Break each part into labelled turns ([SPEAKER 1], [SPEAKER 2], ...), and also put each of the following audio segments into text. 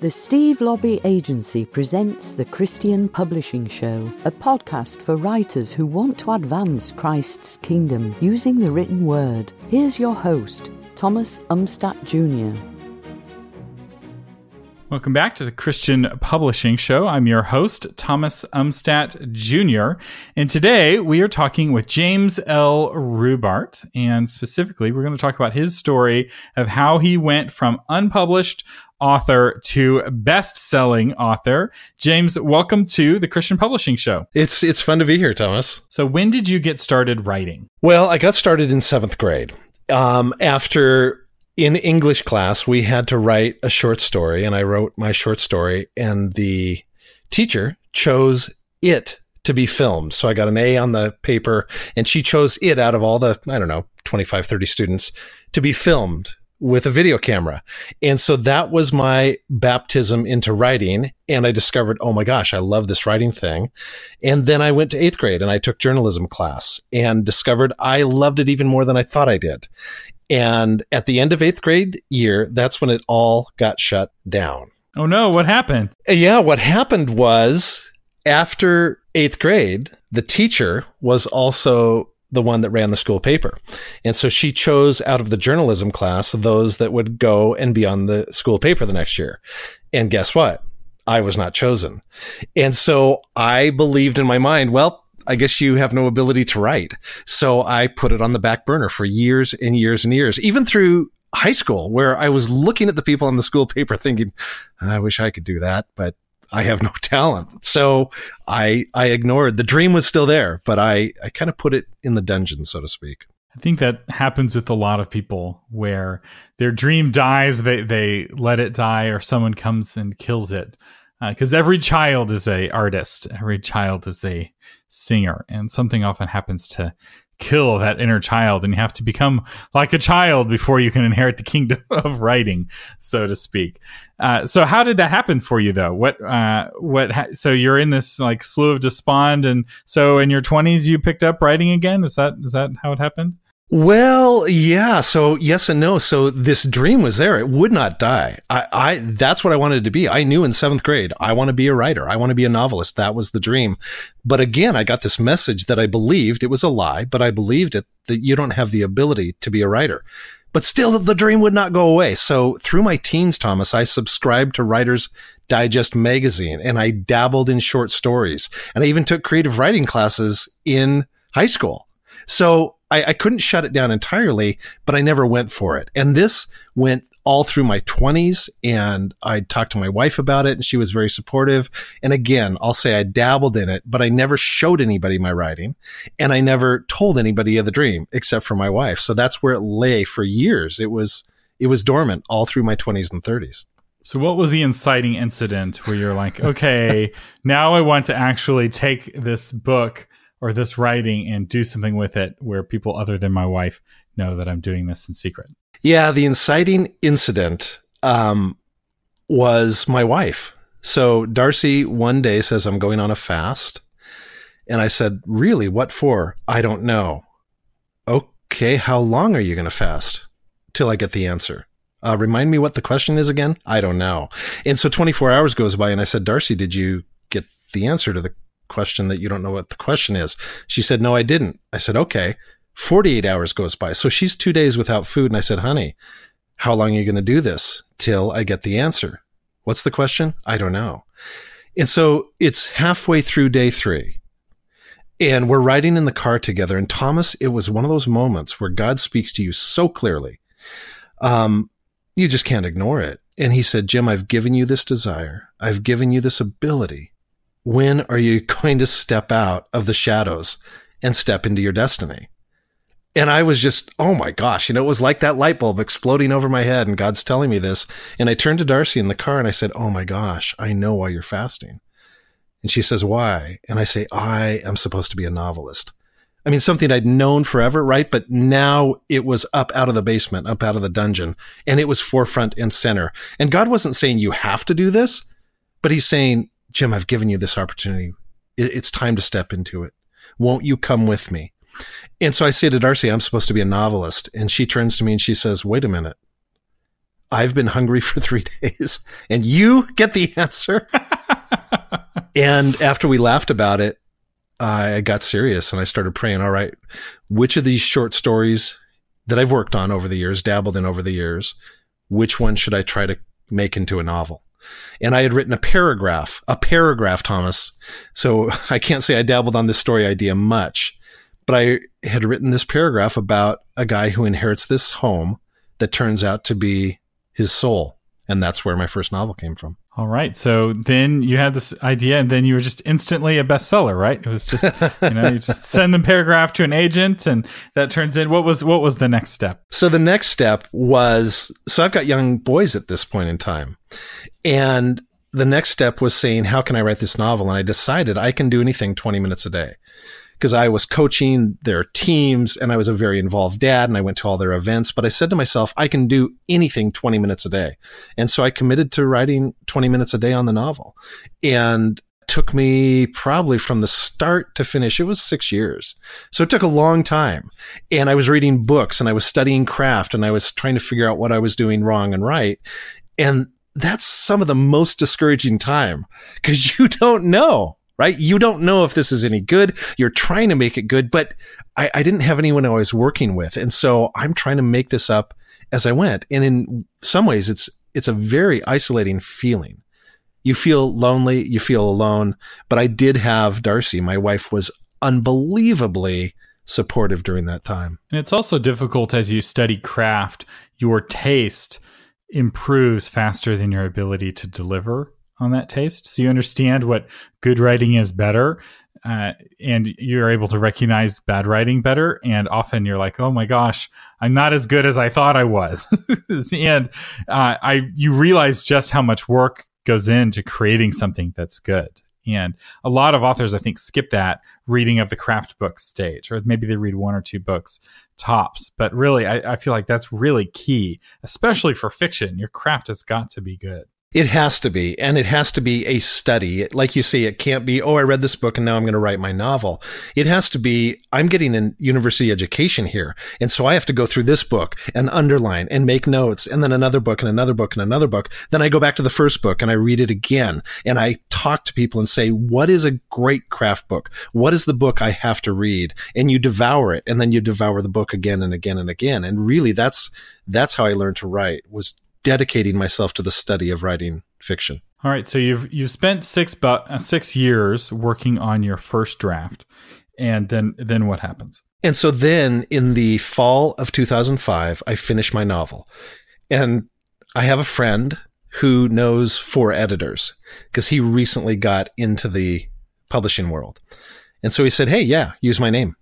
[SPEAKER 1] The Steve Laube Agency presents the Christian Publishing Show, a podcast for writers who want to advance Christ's kingdom using the written word. Here's your host, Thomas Umstattd Jr.
[SPEAKER 2] Welcome back to the Christian Publishing Show. I'm your host, Thomas Umstattd Jr. And today we are talking with James L. Rubart. And specifically, we're going to talk about his story of how he went from unpublished author to best-selling author. James, welcome to the Christian Publishing Show.
[SPEAKER 3] It's it's fun to be here, Thomas.
[SPEAKER 2] So, when did you get started writing?
[SPEAKER 3] Well, I got started in seventh grade. Um, after in English class, we had to write a short story, and I wrote my short story, and the teacher chose it to be filmed. So I got an A on the paper, and she chose it out of all the, I don't know, 25, 30 students to be filmed with a video camera. And so that was my baptism into writing. And I discovered, oh my gosh, I love this writing thing. And then I went to eighth grade and I took journalism class and discovered I loved it even more than I thought I did. And at the end of eighth grade year, that's when it all got shut down.
[SPEAKER 2] Oh no, what happened?
[SPEAKER 3] Uh, yeah, what happened was after eighth grade, the teacher was also the one that ran the school paper. And so she chose out of the journalism class those that would go and be on the school paper the next year. And guess what? I was not chosen. And so I believed in my mind, well, I guess you have no ability to write. So I put it on the back burner for years and years and years, even through high school, where I was looking at the people on the school paper thinking, I wish I could do that, but I have no talent. So I, I ignored the dream was still there, but I, I kind of put it in the dungeon, so to speak.
[SPEAKER 2] I think that happens with a lot of people where their dream dies, they, they let it die, or someone comes and kills it. Because uh, every child is a artist, every child is a singer, and something often happens to kill that inner child, and you have to become like a child before you can inherit the kingdom of writing, so to speak. Uh, so, how did that happen for you, though? What, uh, what? Ha- so you're in this like slough of despond, and so in your 20s you picked up writing again. Is that is that how it happened?
[SPEAKER 3] Well, yeah. So yes and no. So this dream was there. It would not die. I, I, that's what I wanted to be. I knew in seventh grade, I want to be a writer. I want to be a novelist. That was the dream. But again, I got this message that I believed it was a lie, but I believed it that you don't have the ability to be a writer. But still, the dream would not go away. So through my teens, Thomas, I subscribed to Writers Digest magazine and I dabbled in short stories and I even took creative writing classes in high school. So I, I couldn't shut it down entirely, but I never went for it. And this went all through my 20s and I talked to my wife about it and she was very supportive. And again, I'll say I dabbled in it, but I never showed anybody my writing and I never told anybody of the dream except for my wife. So that's where it lay for years. It was, it was dormant all through my 20s and 30s.
[SPEAKER 2] So what was the inciting incident where you're like, okay, now I want to actually take this book or this writing and do something with it where people other than my wife know that I'm doing this in secret?
[SPEAKER 3] Yeah, the inciting incident um, was my wife. So Darcy one day says, I'm going on a fast. And I said, Really? What for? I don't know. Okay, how long are you going to fast? Till I get the answer. Uh, remind me what the question is again? I don't know. And so 24 hours goes by, and I said, Darcy, did you get the answer to the question that you don't know what the question is. She said, no, I didn't. I said, okay. 48 hours goes by. So she's two days without food. And I said, honey, how long are you going to do this till I get the answer? What's the question? I don't know. And so it's halfway through day three. And we're riding in the car together. And Thomas, it was one of those moments where God speaks to you so clearly. Um, you just can't ignore it. And he said, Jim, I've given you this desire. I've given you this ability when are you going to step out of the shadows and step into your destiny? And I was just, oh my gosh, you know, it was like that light bulb exploding over my head and God's telling me this. And I turned to Darcy in the car and I said, oh my gosh, I know why you're fasting. And she says, why? And I say, I am supposed to be a novelist. I mean, something I'd known forever, right? But now it was up out of the basement, up out of the dungeon, and it was forefront and center. And God wasn't saying you have to do this, but he's saying, Jim, I've given you this opportunity. It's time to step into it. Won't you come with me? And so I say to Darcy, I'm supposed to be a novelist. And she turns to me and she says, wait a minute. I've been hungry for three days and you get the answer. and after we laughed about it, I got serious and I started praying, all right, which of these short stories that I've worked on over the years, dabbled in over the years, which one should I try to make into a novel? And I had written a paragraph, a paragraph, Thomas. So I can't say I dabbled on this story idea much, but I had written this paragraph about a guy who inherits this home that turns out to be his soul. And that's where my first novel came from.
[SPEAKER 2] All right. So then you had this idea, and then you were just instantly a bestseller, right? It was just you know you just send the paragraph to an agent, and that turns in. What was what was the next step?
[SPEAKER 3] So the next step was so I've got young boys at this point in time, and the next step was saying, how can I write this novel? And I decided I can do anything 20 minutes a day because I was coaching their teams and I was a very involved dad and I went to all their events. But I said to myself, I can do anything 20 minutes a day. And so I committed to writing 20 minutes a day on the novel and took me probably from the start to finish. It was six years. So it took a long time. And I was reading books and I was studying craft and I was trying to figure out what I was doing wrong and right. And that's some of the most discouraging time because you don't know right? You don't know if this is any good. You're trying to make it good, but I, I didn't have anyone I was working with. And so I'm trying to make this up as I went. And in some ways, it's, it's a very isolating feeling. You feel lonely, you feel alone, but I did have Darcy. My wife was unbelievably supportive during that time.
[SPEAKER 2] And it's also difficult as you study craft, your taste improves faster than your ability to deliver on that taste. So you understand what good writing is better. Uh, and you're able to recognize bad writing better. And often you're like, oh my gosh, I'm not as good as I thought I was. and uh, I, you realize just how much work goes into creating something that's good. And a lot of authors, I think, skip that reading of the craft book stage, or maybe they read one or two books tops. But really, I, I feel like that's really key, especially for fiction. Your craft has got to be good.
[SPEAKER 3] It has to be, and it has to be a study. Like you say, it can't be, oh, I read this book and now I'm going to write my novel. It has to be, I'm getting a university education here. And so I have to go through this book and underline and make notes and then another book and another book and another book. Then I go back to the first book and I read it again and I talk to people and say, what is a great craft book? What is the book I have to read? And you devour it and then you devour the book again and again and again. And really that's, that's how I learned to write was dedicating myself to the study of writing fiction.
[SPEAKER 2] All right, so you've you've spent six uh, six years working on your first draft, and then then what happens?
[SPEAKER 3] And so then in the fall of 2005, I finished my novel, and I have a friend who knows four editors because he recently got into the publishing world, and so he said, "Hey, yeah, use my name,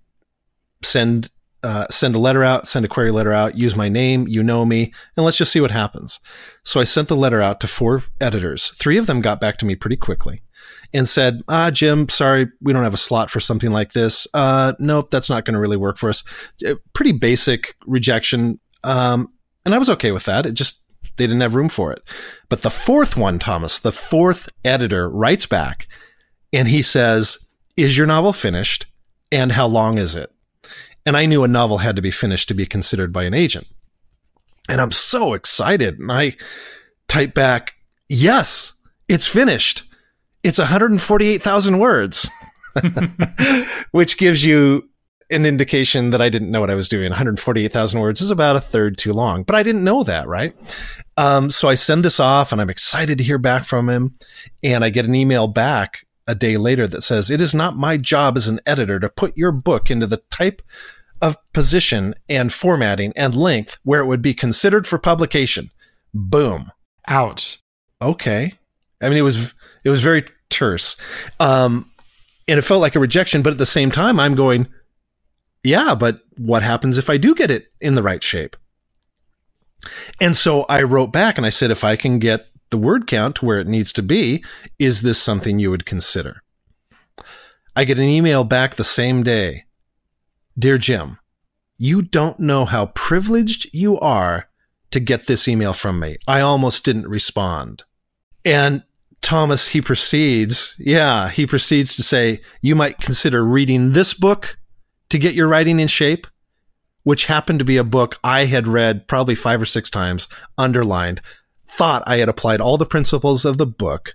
[SPEAKER 3] send uh, send a letter out, send a query letter out, use my name, you know me, and let's just see what happens. So I sent the letter out to four editors. Three of them got back to me pretty quickly and said, ah, Jim, sorry, we don't have a slot for something like this. Uh, nope, that's not going to really work for us. Uh, pretty basic rejection. Um, and I was okay with that. It just, they didn't have room for it. But the fourth one, Thomas, the fourth editor writes back and he says, is your novel finished? And how long is it? And I knew a novel had to be finished to be considered by an agent. And I'm so excited. And I type back, yes, it's finished. It's 148,000 words, which gives you an indication that I didn't know what I was doing. 148,000 words is about a third too long, but I didn't know that, right? Um, so I send this off and I'm excited to hear back from him. And I get an email back a day later that says, it is not my job as an editor to put your book into the type of position and formatting and length where it would be considered for publication. Boom.
[SPEAKER 2] Ouch.
[SPEAKER 3] Okay. I mean, it was it was very terse, um, and it felt like a rejection. But at the same time, I'm going, yeah. But what happens if I do get it in the right shape? And so I wrote back and I said, if I can get the word count to where it needs to be, is this something you would consider? I get an email back the same day Dear Jim, you don't know how privileged you are to get this email from me. I almost didn't respond. And Thomas, he proceeds, yeah, he proceeds to say, you might consider reading this book to get your writing in shape. which happened to be a book I had read probably five or six times, underlined, thought I had applied all the principles of the book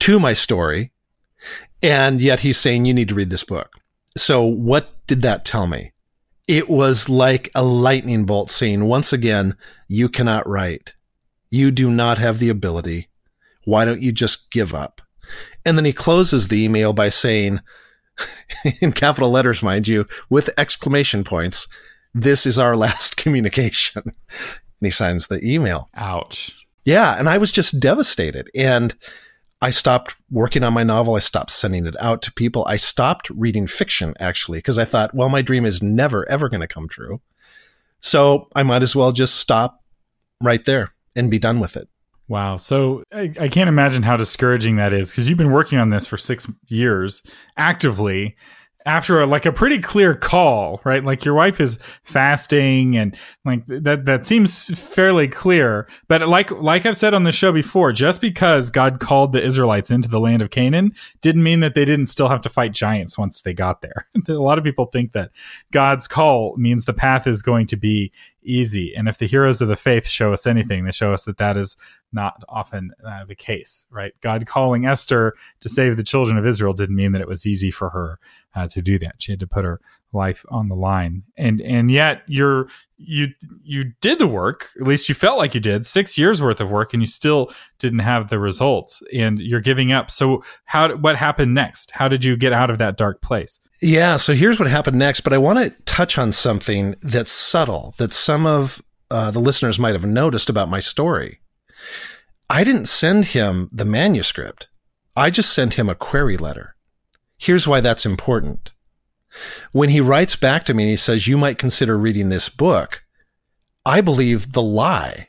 [SPEAKER 3] to my story. And yet he's saying, you need to read this book. So what did that tell me? It was like a lightning bolt saying, once again, you cannot write. You do not have the ability. Why don't you just give up? And then he closes the email by saying, in capital letters, mind you, with exclamation points, this is our last communication. and he signs the email.
[SPEAKER 2] Ouch.
[SPEAKER 3] Yeah. And I was just devastated. And I stopped working on my novel. I stopped sending it out to people. I stopped reading fiction actually, because I thought, well, my dream is never, ever going to come true. So I might as well just stop right there and be done with it.
[SPEAKER 2] Wow. So I, I can't imagine how discouraging that is because you've been working on this for six years actively after a, like a pretty clear call, right? Like your wife is fasting and like that that seems fairly clear. But like like I've said on the show before, just because God called the Israelites into the land of Canaan didn't mean that they didn't still have to fight giants once they got there. a lot of people think that God's call means the path is going to be easy. And if the heroes of the faith show us anything, they show us that that is not often uh, the case, right? God calling Esther to save the children of Israel didn't mean that it was easy for her uh, to do that. She had to put her life on the line, and and yet you're you you did the work. At least you felt like you did six years worth of work, and you still didn't have the results, and you're giving up. So how what happened next? How did you get out of that dark place?
[SPEAKER 3] Yeah, so here's what happened next, but I want to touch on something that's subtle that some of uh, the listeners might have noticed about my story. I didn't send him the manuscript. I just sent him a query letter. Here's why that's important. When he writes back to me and he says, you might consider reading this book, I believe the lie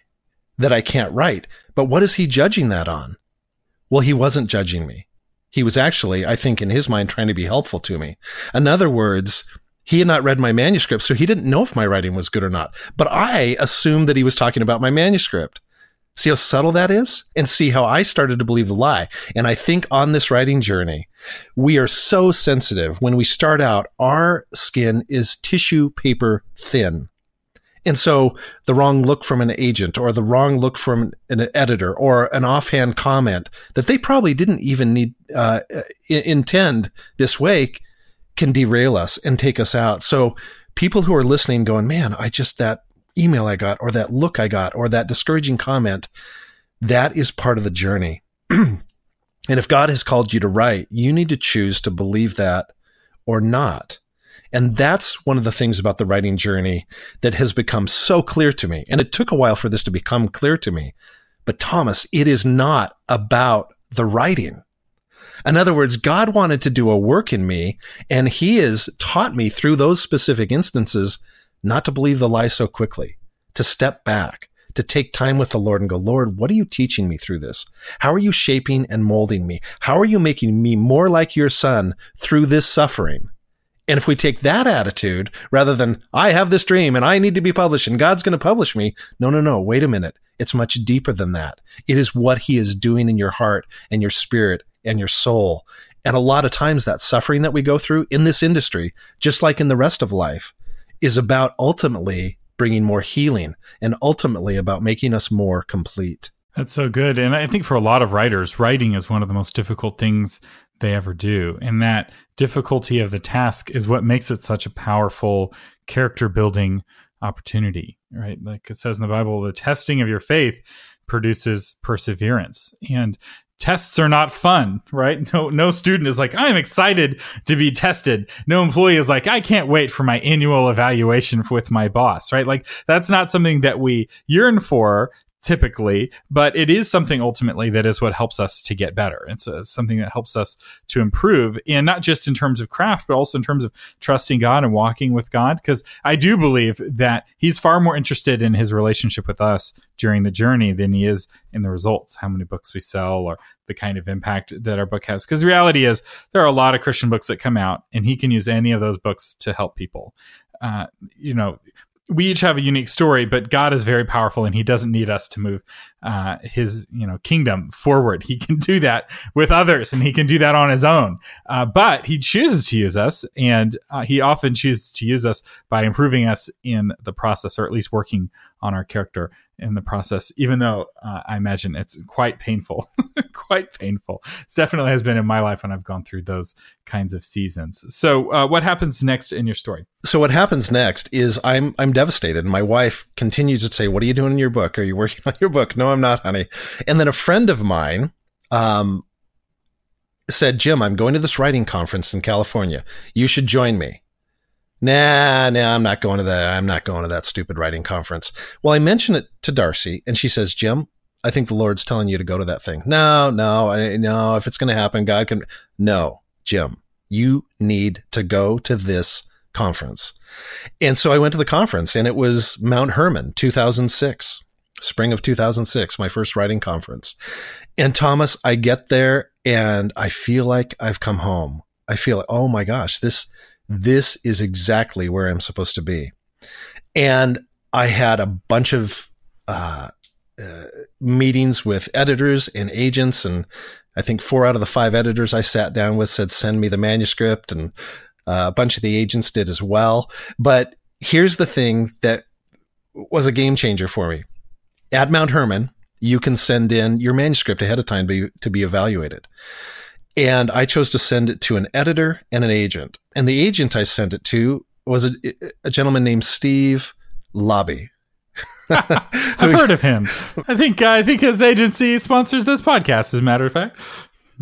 [SPEAKER 3] that I can't write. But what is he judging that on? Well, he wasn't judging me. He was actually, I think, in his mind, trying to be helpful to me. In other words, he had not read my manuscript, so he didn't know if my writing was good or not. But I assumed that he was talking about my manuscript. See how subtle that is? And see how I started to believe the lie. And I think on this writing journey, we are so sensitive. When we start out, our skin is tissue paper thin. And so the wrong look from an agent or the wrong look from an editor or an offhand comment that they probably didn't even need, uh, intend this way can derail us and take us out. So people who are listening going, man, I just, that email I got or that look I got or that discouraging comment, that is part of the journey. and if God has called you to write, you need to choose to believe that or not. And that's one of the things about the writing journey that has become so clear to me. And it took a while for this to become clear to me. But Thomas, it is not about the writing. In other words, God wanted to do a work in me and he has taught me through those specific instances not to believe the lie so quickly, to step back, to take time with the Lord and go, Lord, what are you teaching me through this? How are you shaping and molding me? How are you making me more like your son through this suffering? And if we take that attitude rather than I have this dream and I need to be published and God's going to publish me. No, no, no. Wait a minute. It's much deeper than that. It is what he is doing in your heart and your spirit and your soul. And a lot of times that suffering that we go through in this industry, just like in the rest of life, is about ultimately bringing more healing and ultimately about making us more complete.
[SPEAKER 2] That's so good. And I think for a lot of writers, writing is one of the most difficult things they ever do. And that difficulty of the task is what makes it such a powerful character building opportunity, right? Like it says in the Bible, the testing of your faith produces perseverance. And tests are not fun, right? No, no student is like, I'm excited to be tested. No employee is like, I can't wait for my annual evaluation with my boss, right? Like that's not something that we yearn for typically, but it is something ultimately that is what helps us to get better. It's uh, something that helps us to improve, and not just in terms of craft, but also in terms of trusting God and walking with God. Because I do believe that He's far more interested in His relationship with us during the journey than He is in the results, how many books we sell, or the kind of impact that our book has. Because reality is, there are a lot of Christian books that come out, and He can use any of those books to help people. Uh, you know, we each have a unique story, but God is very powerful, and He doesn't need us to move uh, His you know kingdom forward. He can do that with others, and He can do that on His own. Uh, but He chooses to use us, and uh, He often chooses to use us by improving us in the process, or at least working on our character in the process, even though uh, I imagine it's quite painful, quite painful. It definitely has been in my life when I've gone through those kinds of seasons. So, uh, what happens next in your story?
[SPEAKER 3] So, what happens next is I'm I'm devastated. My wife continues to say, "What are you doing in your book? Are you working on your book?" No, I'm not, honey. And then a friend of mine, um, said, "Jim, I'm going to this writing conference in California. You should join me." Nah, nah, I'm not going to that. I'm not going to that stupid writing conference. Well, I mentioned it to Darcy and she says, Jim, I think the Lord's telling you to go to that thing. No, no, I, no, if it's going to happen, God can. No, Jim, you need to go to this conference. And so I went to the conference and it was Mount Hermon, 2006, spring of 2006, my first writing conference. And Thomas, I get there and I feel like I've come home. I feel like, oh my gosh, this, this is exactly where I'm supposed to be. And I had a bunch of uh, uh, meetings with editors and agents, and I think four out of the five editors I sat down with said, "Send me the manuscript," and uh, a bunch of the agents did as well. But here's the thing that was a game changer for me: at Mount Hermon, you can send in your manuscript ahead of time to be, to be evaluated. And I chose to send it to an editor and an agent. And the agent I sent it to was a, a gentleman named Steve Laube.
[SPEAKER 2] I've heard of him. I think I think his agency sponsors this podcast, as a matter of fact,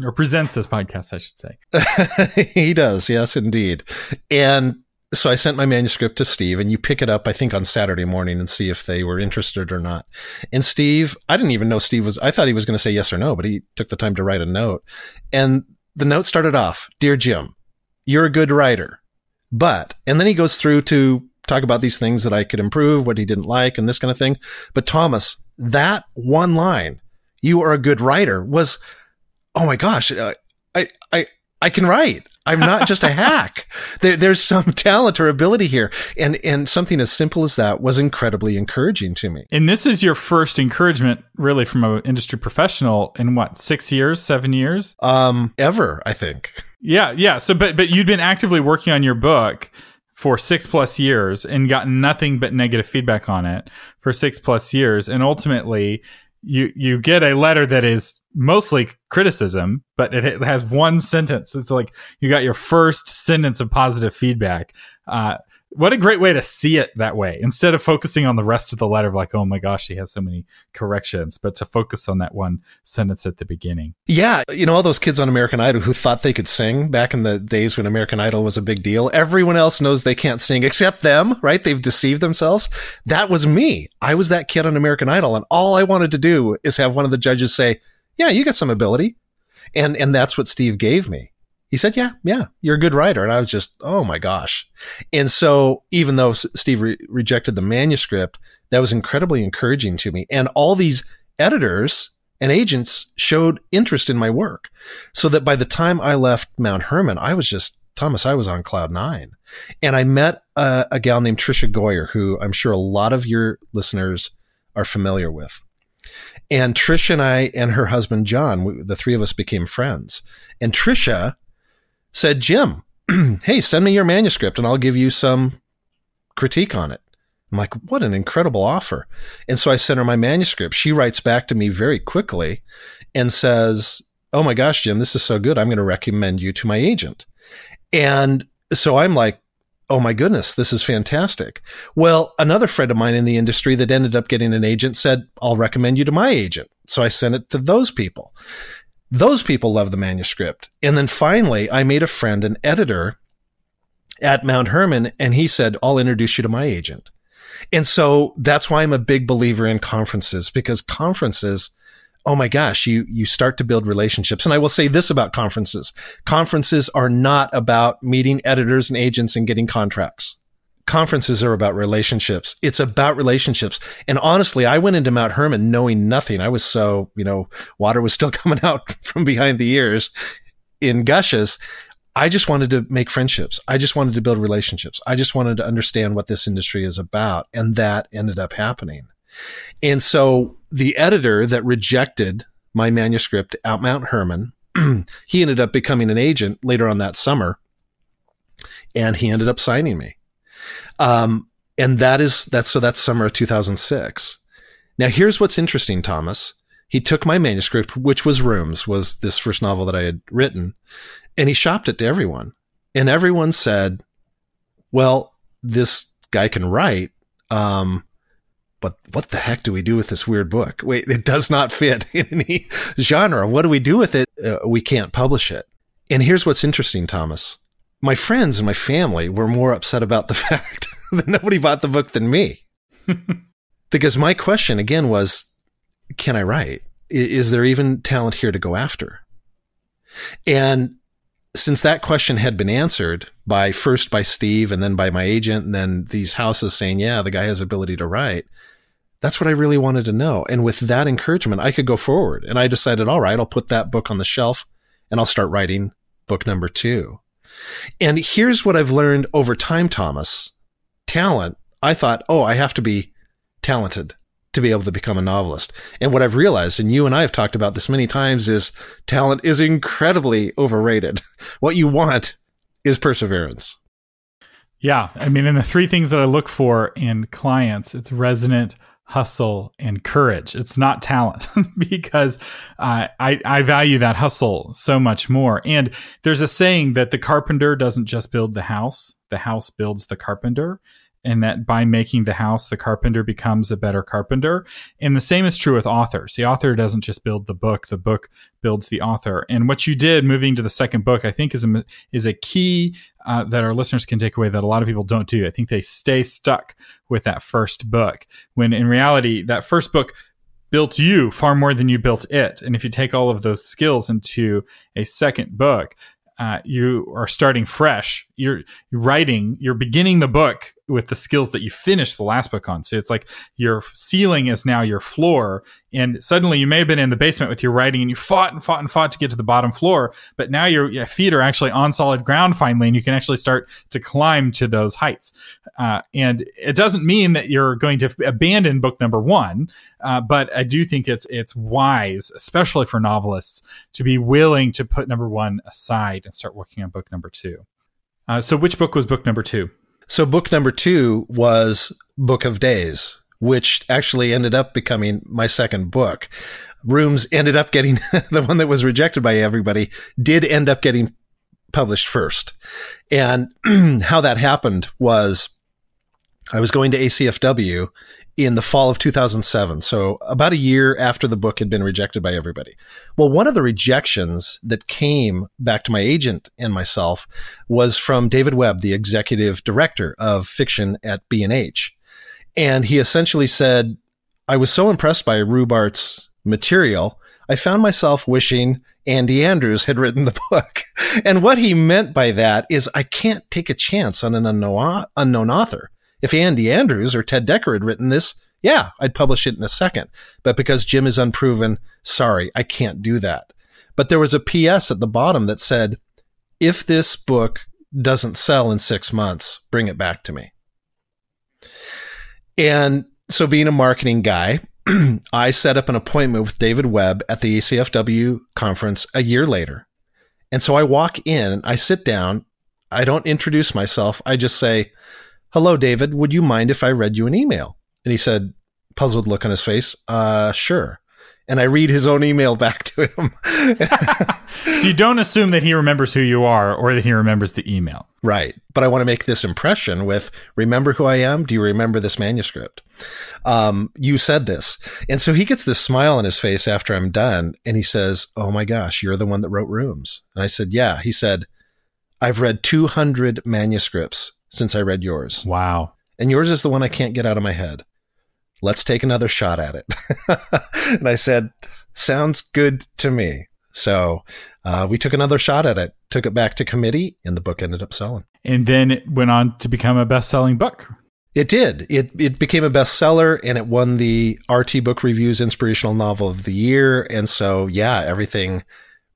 [SPEAKER 2] or presents this podcast, I should say.
[SPEAKER 3] he does, yes, indeed. And so I sent my manuscript to Steve and you pick it up, I think on Saturday morning and see if they were interested or not. And Steve, I didn't even know Steve was, I thought he was going to say yes or no, but he took the time to write a note. And the note started off, Dear Jim, you're a good writer, but, and then he goes through to talk about these things that I could improve, what he didn't like and this kind of thing. But Thomas, that one line, you are a good writer was, oh my gosh, I, I, I can write. I'm not just a hack. There, there's some talent or ability here. And, and something as simple as that was incredibly encouraging to me.
[SPEAKER 2] And this is your first encouragement really from an industry professional in what, six years, seven years?
[SPEAKER 3] Um, ever, I think.
[SPEAKER 2] Yeah. Yeah. So, but, but you'd been actively working on your book for six plus years and gotten nothing but negative feedback on it for six plus years. And ultimately you, you get a letter that is mostly criticism, but it, has one sentence. It's like you got your first sentence of positive feedback. Uh, what a great way to see it that way. Instead of focusing on the rest of the letter of like oh my gosh he has so many corrections but to focus on that one sentence at the beginning.
[SPEAKER 3] Yeah you know all those kids on american idol who thought they could sing back in the days when american idol was a big deal everyone else knows they can't sing except them right? They've deceived themselves. That was me. I was that kid on american idol and all i wanted to do is have one of the judges say yeah, you got some ability. And, and that's what Steve gave me. He said, yeah, yeah, you're a good writer. And I was just, oh my gosh. And so even though Steve re- rejected the manuscript, that was incredibly encouraging to me. And all these editors and agents showed interest in my work so that by the time I left Mount Hermon, I was just, Thomas, I was on cloud nine. And I met a, a gal named Tricia Goyer, who I'm sure a lot of your listeners are familiar with. And Trish and I and her husband John, we, the three of us became friends. And Tricia said, "Jim, hey, send me your manuscript and I'll give you some critique on it." I'm like, "What an incredible offer!" And so I sent her my manuscript. She writes back to me very quickly and says, "Oh my gosh, Jim, this is so good. I'm going to recommend you to my agent." And so I'm like, oh my goodness, this is fantastic. Well, another friend of mine in the industry that ended up getting an agent said, I'll recommend you to my agent. So I sent it to those people. Those people love the manuscript. And then finally, I made a friend, an editor at Mount Hermon, and he said, I'll introduce you to my agent. And so that's why I'm a big believer in conferences because conferences oh my gosh, you, you start to build relationships. And I will say this about conferences. Conferences are not about meeting editors and agents and getting contracts. Conferences are about relationships. It's about relationships. And honestly, I went into Mount Hermon knowing nothing. I was so, you know, water was still coming out from behind the ears in gushes. I just wanted to make friendships. I just wanted to build relationships. I just wanted to understand what this industry is about. And that ended up happening. And so the editor that rejected my manuscript out Mount Hermon, he ended up becoming an agent later on that summer and he ended up signing me. Um, and that is, that's, so that's summer of 2006. Now here's what's interesting, Thomas. He took my manuscript, which was Rooms, was this first novel that I had written, and he shopped it to everyone. And everyone said, well, this guy can write. Um, but what the heck do we do with this weird book? Wait, it does not fit in any genre. What do we do with it? Uh, we can't publish it. And here's what's interesting, Thomas. My friends and my family were more upset about the fact nobody bought the book than me. because my question again was, can I write? Is there even talent here to go after? And since that question had been answered by first by Steve and then by my agent and then these houses saying, yeah, the guy has ability to write. That's what I really wanted to know. And with that encouragement, I could go forward. And I decided, all right, I'll put that book on the shelf and I'll start writing book number two. And here's what I've learned over time, Thomas. Talent. I thought, oh, I have to be talented to be able to become a novelist. And what I've realized, and you and I have talked about this many times, is talent is incredibly overrated. What you want is perseverance.
[SPEAKER 2] Yeah. I mean, in the three things that I look for in clients, it's resonant, hustle, and courage. It's not talent because uh, I, I value that hustle so much more. And there's a saying that the carpenter doesn't just build the house, the house builds the carpenter and that by making the house, the carpenter becomes a better carpenter. And the same is true with authors. The author doesn't just build the book; the book builds the author. And what you did, moving to the second book, I think is a is a key uh, that our listeners can take away that a lot of people don't do. I think they stay stuck with that first book when in reality, that first book built you far more than you built it. And if you take all of those skills into a second book, uh, you are starting fresh. You're, writing, you're beginning the book with the skills that you finished the last book on. So it's like your ceiling is now your floor. And suddenly you may have been in the basement with your writing and you fought and fought and fought to get to the bottom floor. But now your, your feet are actually on solid ground finally, and you can actually start to climb to those heights. Uh, and it doesn't mean that you're going to abandon book number one. Uh, but I do think it's, it's wise, especially for novelists to be willing to put number one aside and start working on book number two. Uh, so which book was book number two?
[SPEAKER 3] So book number two was Book of Days, which actually ended up becoming my second book. Rooms ended up getting the one that was rejected by everybody did end up getting published first. And how that happened was I was going to ACFW in the fall of 2007. So about a year after the book had been rejected by everybody. Well, one of the rejections that came back to my agent and myself was from David Webb, the executive director of fiction at B&H. And he essentially said, I was so impressed by Rubart's material. I found myself wishing Andy Andrews had written the book. And what he meant by that is I can't take a chance on an unknown, author. If Andy Andrews or Ted Dekker had written this, yeah, I'd publish it in a second. But because Jim is unproven, sorry, I can't do that. But there was a PS at the bottom that said, if this book doesn't sell in six months, bring it back to me. And so being a marketing guy, I set up an appointment with David Webb at the ACFW conference a year later. And so I walk in, I sit down, I don't introduce myself. I just say, Hello, David. Would you mind if I read you an email? And he said, puzzled look on his face, uh, sure. And I read his own email back to him.
[SPEAKER 2] so you don't assume that he remembers who you are or that he remembers the email.
[SPEAKER 3] Right. But I want to make this impression with remember who I am? Do you remember this manuscript? Um, you said this. And so he gets this smile on his face after I'm done. And he says, Oh my gosh, you're the one that wrote Rooms. And I said, Yeah. He said, I've read 200 manuscripts since I read yours.
[SPEAKER 2] Wow.
[SPEAKER 3] And yours is the one I can't get out of my head. Let's take another shot at it. and I said, sounds good to me. So uh, we took another shot at it, took it back to committee, and the book ended up selling.
[SPEAKER 2] And then it went on to become a best selling book.
[SPEAKER 3] It did. It it became a bestseller and it won the RT Book Reviews Inspirational Novel of the Year. And so, yeah, everything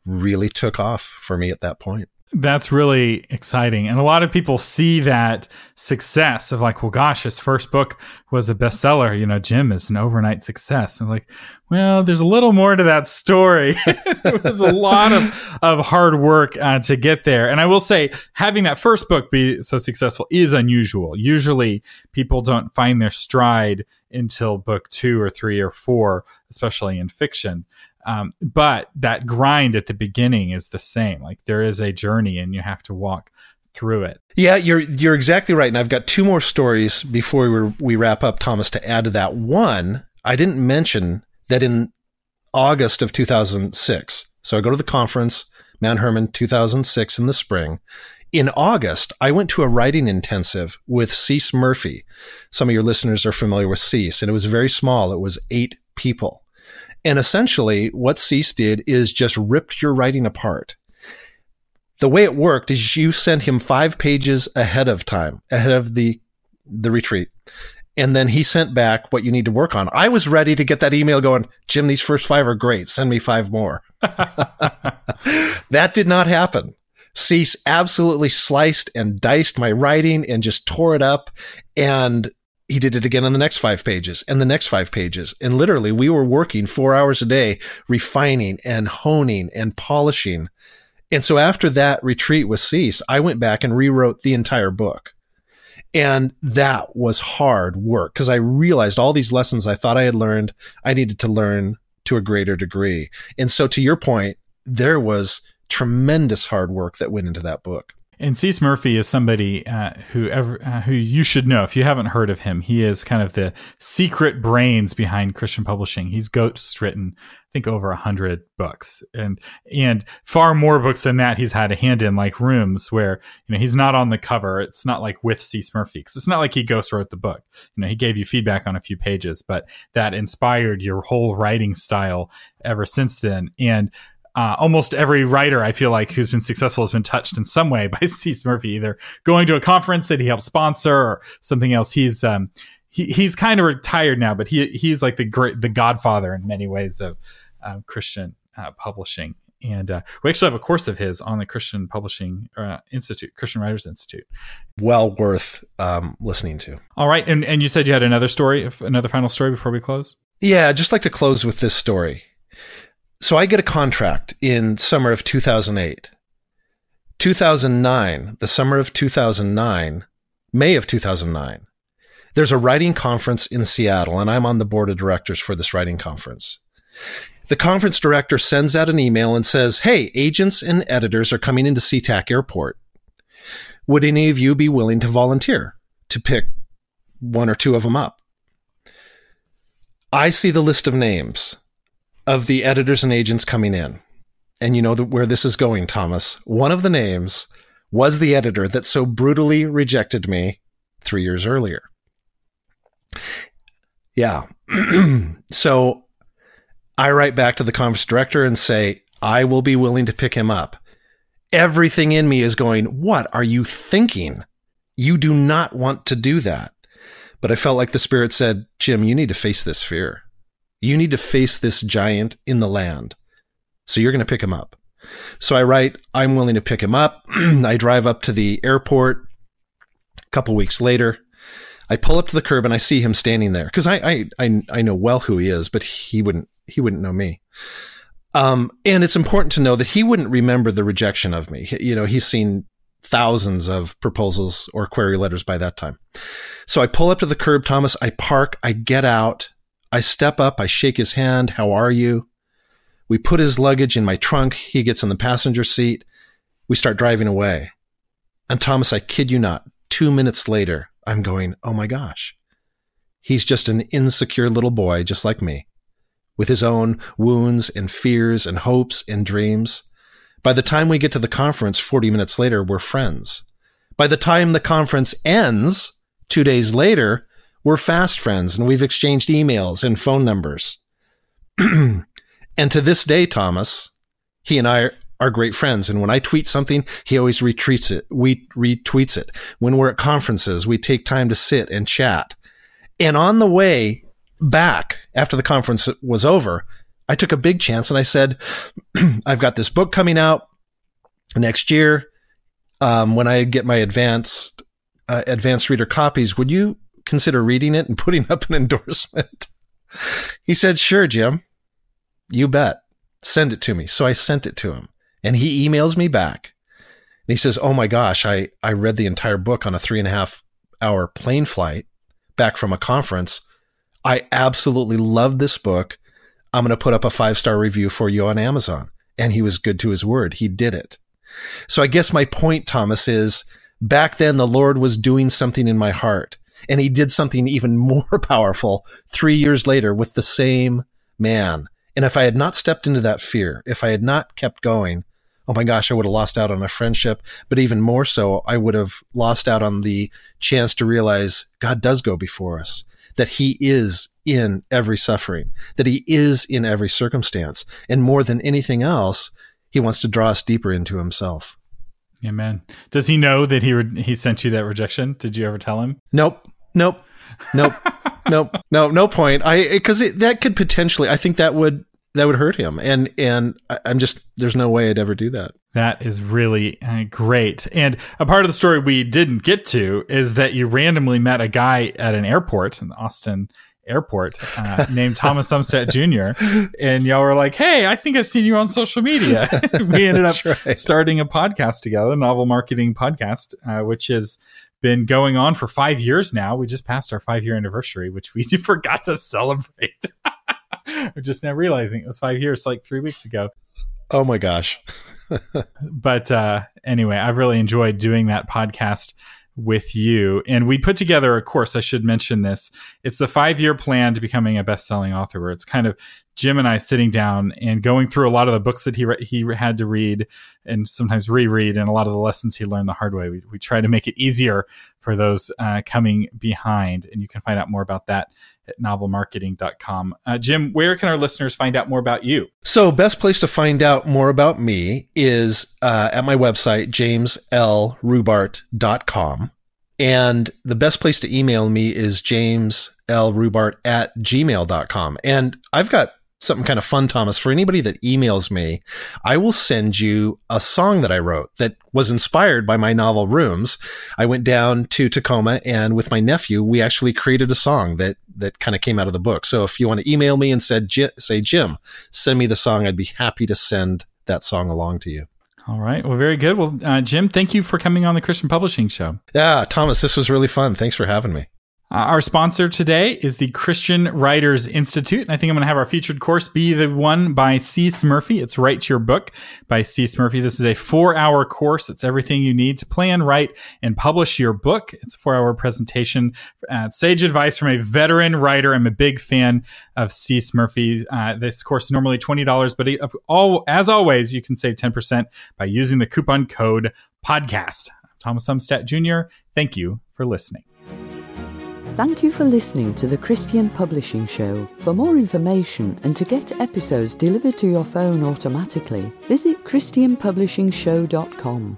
[SPEAKER 3] really took off for me at that point
[SPEAKER 2] That's really exciting. And a lot of people see that success of like, well, gosh, his first book was a bestseller. You know, Jim is an overnight success. And like, well, there's a little more to that story. it was a lot of, of hard work uh, to get there. And I will say, having that first book be so successful is unusual. Usually people don't find their stride until book two or three or four, especially in fiction. Um, but that grind at the beginning is the same. Like there is a journey and you have to walk through it.
[SPEAKER 3] Yeah, you're you're exactly right. And I've got two more stories before we, we wrap up, Thomas, to add to that. One, I didn't mention that in August of 2006. So I go to the conference, Mount Hermon 2006 in the spring. In August, I went to a writing intensive with Cec Murphey. Some of your listeners are familiar with Cec, and it was very small. It was eight people. And essentially, what Cec did is just ripped your writing apart. The way it worked is you sent him five pages ahead of time, ahead of the the retreat. And then he sent back what you need to work on. I was ready to get that email going, Jim, these first five are great. Send me five more. that did not happen. Cec absolutely sliced and diced my writing and just tore it up. And he did it again on the next five pages and the next five pages. And literally we were working four hours a day, refining and honing and polishing. And so after that retreat with Cec, I went back and rewrote the entire book. And that was hard work because I realized all these lessons I thought I had learned, I needed to learn to a greater degree. And so to your point, there was tremendous hard work that went into that book.
[SPEAKER 2] And Cec Murphey is somebody uh, who ever, uh, who you should know if you haven't heard of him. He is kind of the secret brains behind Christian publishing. He's ghost written, think, over a hundred books, and and far more books than that. He's had a hand in, like Rooms, where you know he's not on the cover. It's not like with c because it's not like he ghost wrote the book. You know, he gave you feedback on a few pages, but that inspired your whole writing style ever since then. And uh, almost every writer I feel like who's been successful has been touched in some way by Cec Murphey, either going to a conference that he helped sponsor or something else. He's um, he, he's kind of retired now, but he he's like the great the godfather in many ways of uh, Christian uh, publishing. And uh, we actually have a course of his on the Christian Publishing uh, Institute, Christian Writers Institute.
[SPEAKER 3] Well worth um, listening to.
[SPEAKER 2] All right, and and you said you had another story, another final story before we close.
[SPEAKER 3] Yeah, I'd just like to close with this story. So I get a contract in summer of 2008. 2009, the summer of 2009, May of 2009. There's a writing conference in Seattle and I'm on the board of directors for this writing conference. The conference director sends out an email and says, Hey, agents and editors are coming into SeaTac Airport. Would any of you be willing to volunteer to pick one or two of them up? I see the list of names of the editors and agents coming in. And you know the, where this is going, Thomas. One of the names was the editor that so brutally rejected me three years earlier. Yeah. so I write back to the conference director and say, I will be willing to pick him up. Everything in me is going, What are you thinking? You do not want to do that. But I felt like the spirit said, Jim, you need to face this fear. You need to face this giant in the land. So you're going to pick him up. So I write, I'm willing to pick him up. I drive up to the airport. A couple weeks later, I pull up to the curb and I see him standing there because I, I, I I know well who he is, but he wouldn't he wouldn't know me. Um, and it's important to know that he wouldn't remember the rejection of me. You know, he's seen thousands of proposals or query letters by that time. So I pull up to the curb, Thomas. I park. I get out. I step up, I shake his hand. How are you? We put his luggage in my trunk. He gets in the passenger seat. We start driving away. And Thomas, I kid you not, two minutes later, I'm going, oh my gosh. He's just an insecure little boy, just like me, with his own wounds and fears and hopes and dreams. By the time we get to the conference 40 minutes later, we're friends. By the time the conference ends, two days later, we're fast friends and we've exchanged emails and phone numbers. and to this day, Thomas, he and I are great friends. And when I tweet something, he always retweets it. We retweets it. When we're at conferences, we take time to sit and chat. And on the way back after the conference was over, I took a big chance and I said, I've got this book coming out next year. um, when I get my advanced uh, advanced reader copies, would you consider reading it and putting up an endorsement? he said, "Sure, Jim. You bet. Send it to me." So I sent it to him, and he emails me back, and he says, "Oh my gosh, I I read the entire book on a three and a half hour plane flight back from a conference. I absolutely love this book. I'm going to put up a five star review for you on Amazon." And he was good to his word. He did it. So I guess my point, Thomas, is back then the Lord was doing something in my heart and he did something even more powerful three years later with the same man. And if I had not stepped into that fear, if I had not kept going, oh my gosh, I would have lost out on a friendship. But even more so, I would have lost out on the chance to realize God does go before us, that he is in every suffering, that he is in every circumstance. And more than anything else, he wants to draw us deeper into himself.
[SPEAKER 2] Amen. Does he know that he re- he sent you that rejection? Did you ever tell him?
[SPEAKER 3] Nope. Nope. Nope. nope. No. No point. I because that could potentially. I think that would that would hurt him, and and I'm just there's no way I'd ever do that.
[SPEAKER 2] That is really uh, great. And a part of the story we didn't get to is that you randomly met a guy at an airport in Austin airport uh, named Thomas Umstattd Jr. And y'all were like, hey, I think I've seen you on social media. we ended up right. starting a podcast together, novel marketing podcast, uh, which has been going on for five years now. We just passed our five year anniversary, which we forgot to celebrate. We're just now realizing it was five years, like three weeks ago.
[SPEAKER 3] Oh my gosh.
[SPEAKER 2] but uh, anyway, I've really enjoyed doing that podcast with you. And we put together a course. I should mention this. It's the five year plan to becoming a best selling author, where it's kind of Jim and I sitting down and going through a lot of the books that he re- he had to read and sometimes reread, and a lot of the lessons he learned the hard way. We, we try to make it easier for those uh, coming behind, and you can find out more about that at novelmarketing.com. Uh, Jim, where can our listeners find out more about you?
[SPEAKER 3] So, best place to find out more about me is uh, at my website, jameslrubart.com. And the best place to email me is jameslrubart at gmail.com. And I've got something kind of fun, Thomas. For anybody that emails me, I will send you a song that I wrote that was inspired by my novel Rooms. I went down to Tacoma and with my nephew, we actually created a song that, that kind of came out of the book. So if you want to email me and said, say, Jim, send me the song, I'd be happy to send that song along to you.
[SPEAKER 2] All right. Well, very good. Well, uh, Jim, thank you for coming on the Christian Publishing Show.
[SPEAKER 3] Yeah, Thomas, this was really fun. Thanks for having me.
[SPEAKER 2] Uh, our sponsor today is the Christian Writers Institute. And I think I'm going to have our featured course be the one by Cec Murphey. It's Write Your Book by Cec Murphey. This is a four hour course. It's everything you need to plan, write, and publish your book. It's a four hour presentation. Uh, sage advice from a veteran writer. I'm a big fan of Cec Murphey. Uh, this course is normally $20, but all, as always, you can save 10% by using the coupon code podcast. I'm Thomas Umstattd Jr. Thank you for listening.
[SPEAKER 1] Thank you for listening to the Christian Publishing Show. For more information and to get episodes delivered to your phone automatically, visit ChristianPublishingShow.com.